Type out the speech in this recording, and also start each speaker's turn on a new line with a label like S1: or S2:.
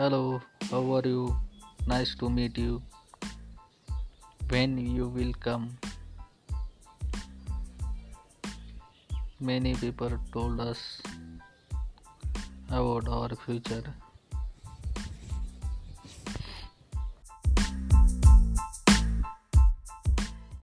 S1: Hello, how are you? Nice to meet you. When you will come? Many people told us about our future.